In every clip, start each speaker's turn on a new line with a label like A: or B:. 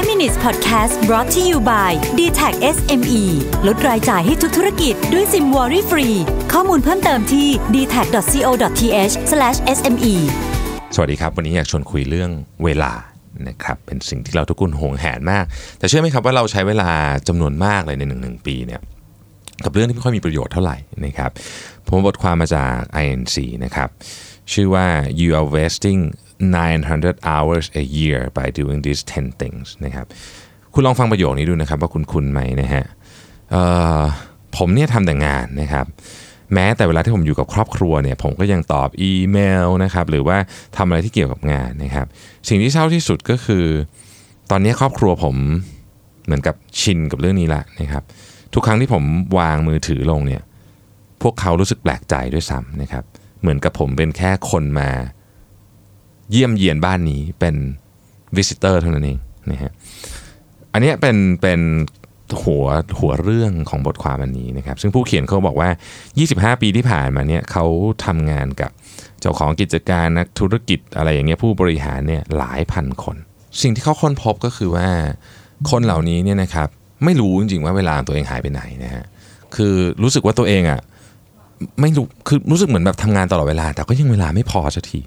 A: 5 minutes podcast brought to you by d t a c SME ลดรายจ่ายให้ทุกธุรกิจด้วยซิมวอรี่ฟรี ข้อมูลเพิ่มเติมที่ d t a c c o t h s m e
B: สวัสดีครับ วันนี้อยากชวนคุยเรื่องเวลานะครับเป็นสิ่งที่เราทุกคนหวงแหนมาก แต่เชื่อไหมครับว่าเราใช้เวลาจำนวนมากเลยในหนึ่งหนึ่งปีเนี่ยกับเรื่องที่ไม่ค่อยมีประโยชน์เท่าไหร่นะครับผมบทความมาจาก INC นะครับชื่อว่า you are wasting 900 hours a year by doing these 10 things นะครับคุณลองฟังประโยคนี้ดูนะครับว่าคุณคุณไหมนะฮะผมเนี่ยทำแต่งานนะครับแม้แต่เวลาที่ผมอยู่กับครอบครัวเนี่ยผมก็ยังตอบอีเมลนะครับหรือว่าทำอะไรที่เกี่ยวกับงานนะครับ สิ่งที่เศร้าที่สุดก็คือ ตอนนี้ครอบครัวผมเหมือนกับชินกับเรื่องนี้ละนะครับ ทุกครั้งที่ผมวางมือถือลงเนี่ยพวกเขารู้สึกแปลกใจด้วยซ้ำนะครับ เหมือนกับผมเป็นแค่คนมา เยี่ยมเยียนบ้านนี้เป็นวิสิเตอร์เท่านั้นเองนะฮะอันนี้เป็นเป็นหัวหัวเรื่องของบทความอันนี้นะครับ ซึ่งผู้เขียนเขาบอกว่า 25 ปีที่ผ่านมาเนี่ยเขาทำงานกับเจ้าของกิจการนักธุรกิจอะไรอย่างเงี้ยผู้บริหารเนี่ยหลายพันคน สิ่งที่เขาค้นพบก็คือว่าคนเหล่านี้เนี่ยนะครับไม่รู้จริงๆว่าเวลาตัวเองหายไปไหนนะฮะคือรู้สึกว่าตัวเองอะไม่รู้คือรู้สึกเหมือนแบบทำงานตลอดเวลา แต่ก็ยังเวลาไม่พอสักที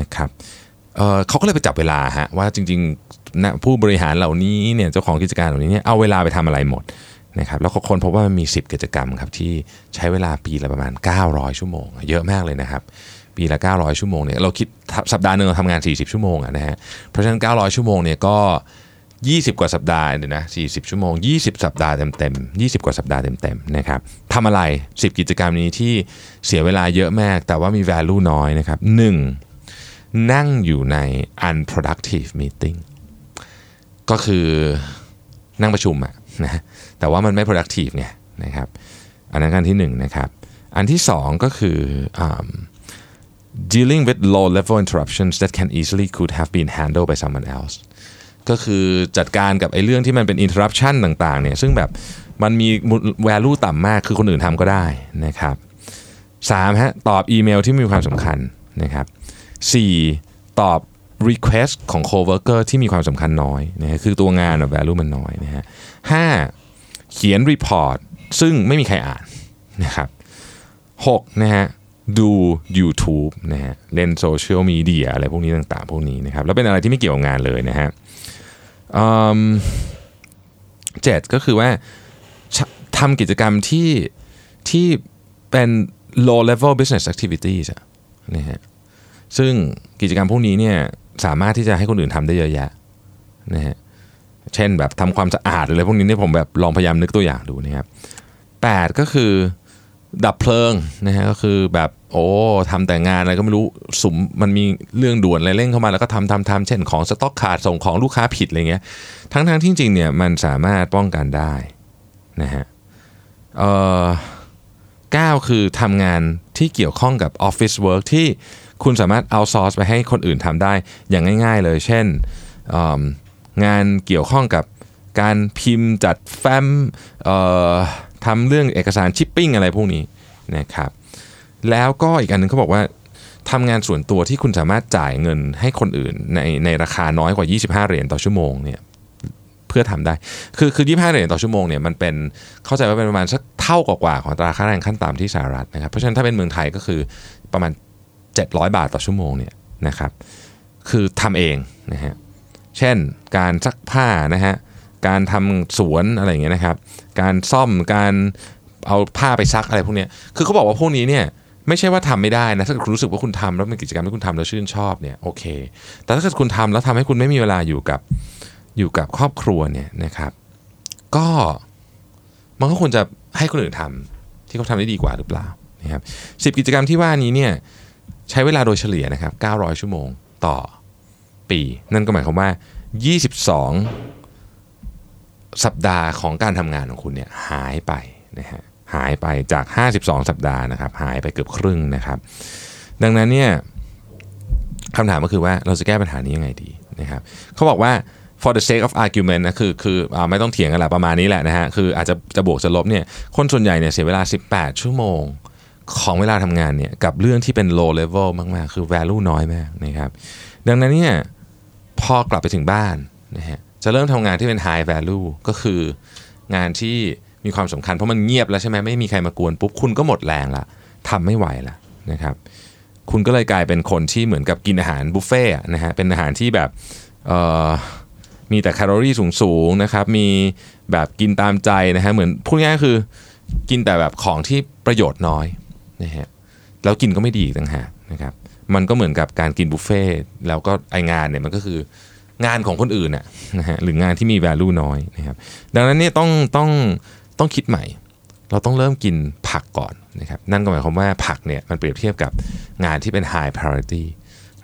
B: นะครับเเขาก็เลยไปจับเวลาฮะว่าจริงๆนะผู้บริหารเหล่านี้เนี่ยเจ้าของกิจการเหล่านี้เนี่ยเอาเวลาไปทำอะไรหมดนะครับแล้วก็คนพบว่ามันมี 10 กิจกรรมครับที่ใช้เวลาปีละประมาณ 900 ชั่วโมง เยอะมากเลยนะครับ ปีละ 900 ชั่วโมงเนี่ยเราคิดสัปดาห์หนึ่งเราทำงาน 40 ชั่วโมงะนะฮะเพราะฉะนั้น 900 ชั่วโมงเนี่ยก็ 20 กว่าสัปดาห์เดี๋ยนะ40 ชั่วโมง 20 สัปดาห์เต็มๆ20 กว่าสัปดาห์เต็มๆนะครับทำอะไร 10 กิจกรรมนี้ที่เสียเวลาเยอะมาก แต่ว่ามี value น้อยนะครับ 1. นั่งอยู่ใน unproductive meeting ก็คือนั่งประชุมอะนะแต่ว่ามันไม่ productive ไงนะครับ อันนั้นกันที่1นนะครับ อันที่ 2 ก็คือ dealing with low level interruptions that can easily could have been handled by someone else ก็คือจัดการกับไอ้เรื่องที่มันเป็น interruption ต่างๆเนี่ยซึ่งแบบมันมี value ต่ำมากคือคนอื่นทำก็ได้นะครับ3ฮะตอบอีเมลที่มีความสำคัญนะครับ 4. ตอบ request ของ coworker ที่มีความสำคัญน้อยนะฮะคือตัวงานอะ value มันน้อยนะฮะ 5. เขียน report ซึ่งไม่มีใครอ่านนะครับ 6 นะฮะดู YouTube นะฮะเล่นโซเชียลมีเดียอะไรพวกนี้ต่างๆ พวกนี้นะครับ แล้วเป็นอะไรที่ไม่เกี่ยวกับงานเลยนะฮะเจ็ดก็คือว่าทำกิจกรรมที่ที่เป็น low level business activities นะฮะ ซึ่งกิจกรรมพวกนี้เนี่ยสามารถที่จะให้คนอื่นทำได้เยอะแยะนะฮะเช่นแบบทำความสะอาดอะไรพวกนี้เนี่ยผมแบบลองพยายามนึกตัวอย่างดูนะครับแปดก็คือดับเพลิงนะฮะก็คือแบบโอ้ทำแต่งานอะไรก็ไม่รู้ซึ่งมันมีเรื่องด่วนอะไรเร่งเข้ามาแล้วก็ทำทำทำเช่นของสต็อกขาดส่งของลูกค้าผิดอะไรเงี้ยทั้งทั้งที่จริงเนี่ยมันสามารถป้องกันได้นะฮะเอ่อเก้าคือทำงานที่เกี่ยวข้องกับ office work ที่ คุณสามารถ outsource ไปให้คนอื่นทำได้อย่างง่าย ๆ เลย เช่นงานเกี่ยวข้องกับการพิมพ์จัดแฟ้มทำเรื่องเอกสารชิปปิ้งอะไรพวกนี้นะครับ แล้วก็อีกอันหนึ่งเขาบอกว่าทำงานส่วนตัวที่คุณสามารถจ่ายเงินให้คนอื่นในในราคาน้อยกว่า 25 เหรียญต่อชั่วโมงเนี่ยเพื่อทำได้ คือคือ 25 เหรียญต่อชั่วโมงเนี่ยมันเป็นเข้าใจว่าเป็นประมาณสักเท่ากว่าของตราค่าแรงขั้นต่ำที่สหรัฐนะครับ เพราะฉะนั้นถ้าเป็นเมืองไทยก็คือประมาณ 700 บาทต่อชั่วโมงเนี่ยนะครับคือทำเองนะฮะเช่นการซักผ้านะฮะการทำสวนอะไรอย่างเงี้ยนะครับการซ่อมการเอาผ้าไปซักอะไรพวกเนี้ยคือเขาบอกว่าพวกนี้เนี่ยไม่ใช่ว่าทำไม่ได้นะถ้าคุณรู้สึกว่าคุณทำแล้วเป็นกิจกรรมที่คุณทำแล้วชื่นชอบเนี่ยโอเค แต่ถ้าเกิดคุณทำแล้วทำให้คุณไม่มีเวลาอยู่กับอยู่กับครอบครัวเนี่ยนะครับ ก็มันก็ควรจะให้คนอื่นทำที่เขาทำได้ดีกว่าหรือเปล่านะครับสิบกิจกรรมที่ว่านี้เนี่ย ใช้เวลาโดยเฉลี่ยนะครับ 900 ชั่วโมงต่อปี นั่นก็หมายความว่า 22 สัปดาห์ของการทำงานของคุณเนี่ยหายไปนะฮะหายไปจาก 52 สัปดาห์นะครับ หายไปเกือบครึ่งนะครับ ดังนั้นเนี่ยคำถามก็คือว่าเราจะแก้ปัญหานี้ยังไงดีนะครับเขาบอกว่า for the sake of argument นะคือคืออไม่ต้องเถียงกันแหละประมาณนี้แหละนะฮะคืออาจจะจะบวกจะลบเนี่ยคนส่วนใหญ่เนี่ยเสียเวลา 18 ชั่วโมง ของเวลาทำงานเนี่ยกับเรื่องที่เป็น low level มากๆ คือ value น้อยมากนะครับ ดังนั้นเนี่ยพอกลับไปถึงบ้านนะฮะจะเริ่มทำงานที่เป็น high value ก็คืองานที่มีความสำคัญเพราะมันเงียบแล้วใช่ไหมไม่มีใครมากวนปุ๊บคุณก็หมดแรงละทำไม่ไหวละนะครับคุณก็เลยกลายเป็นคนที่เหมือนกับกินอาหารบุฟเฟ่ต์นะฮะเป็นอาหารที่แบบมีแต่แคลอรี่สูงๆนะครับมีแบบกินตามใจนะฮะเหมือนพูดง่ายๆคือกินแต่แบบของที่ประโยชน์น้อย นะฮะแล้วกินก็ไม่ดีต่างหากนะครับมันก็เหมือนกับการกินบุฟเฟ่แล้วก็ไองานเนี่ยมันก็คืองานของคนอื่นน่ะนะฮะหรืองานที่มี value น้อยนะครับดังนั้นเนี่ยต้องต้องต้องคิดใหม่ เราต้องเริ่มกินผักก่อนนะครับนั่นก็หมายความว่าผักเนี่ยมันเปรียบเทียบกับงานที่เป็น high priority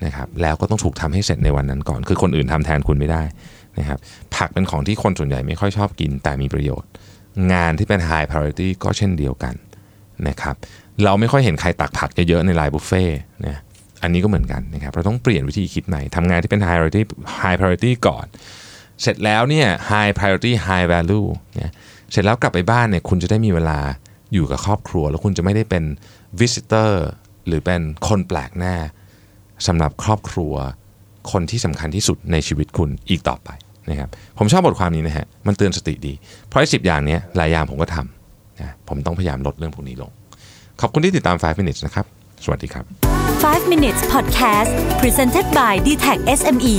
B: นะครับแล้วก็ต้องถูกทำให้เสร็จในวันนั้นก่อน คือคนอื่นทำแทนคุณไม่ได้นะครับผักเป็นของที่คนส่วนใหญ่ไม่ค่อยชอบกินแต่มีประโยชน์ งานที่เป็น high priority ก็เช่นเดียวกันนะครับ เราไม่ค่อยเห็นใครตักผักเยอะๆในไลน์บุฟเฟ่ต์นะอันนี้ก็เหมือนกันนะครับเราต้องเปลี่ยนวิธีคิดใหม่ทำงานที่เป็น high priority high priority ก่อน เสร็จแล้วเนี่ย high priority high value เนี่ยเสร็จแล้วกลับไปบ้านเนี่ยคุณจะได้มีเวลาอยู่กับครอบครัว แล้วคุณจะไม่ได้เป็น visitor หรือเป็นคนแปลกหน้าสำหรับครอบครัวคนที่สำคัญที่สุดในชีวิตคุณอีกต่อไปนะครับผมชอบบทความนี้นะฮะมันเตือนสติดี เพราะไอ้สิอย่างนี้หลายอย่างผมก็ทำนะผมต้องพยายามลดเรื่องพวกนี้ลง ขอบคุณที่ติดตาม 5 minutes นะครับ สวัสดีครับ
A: 5 minutes podcast presented by d t e c h SME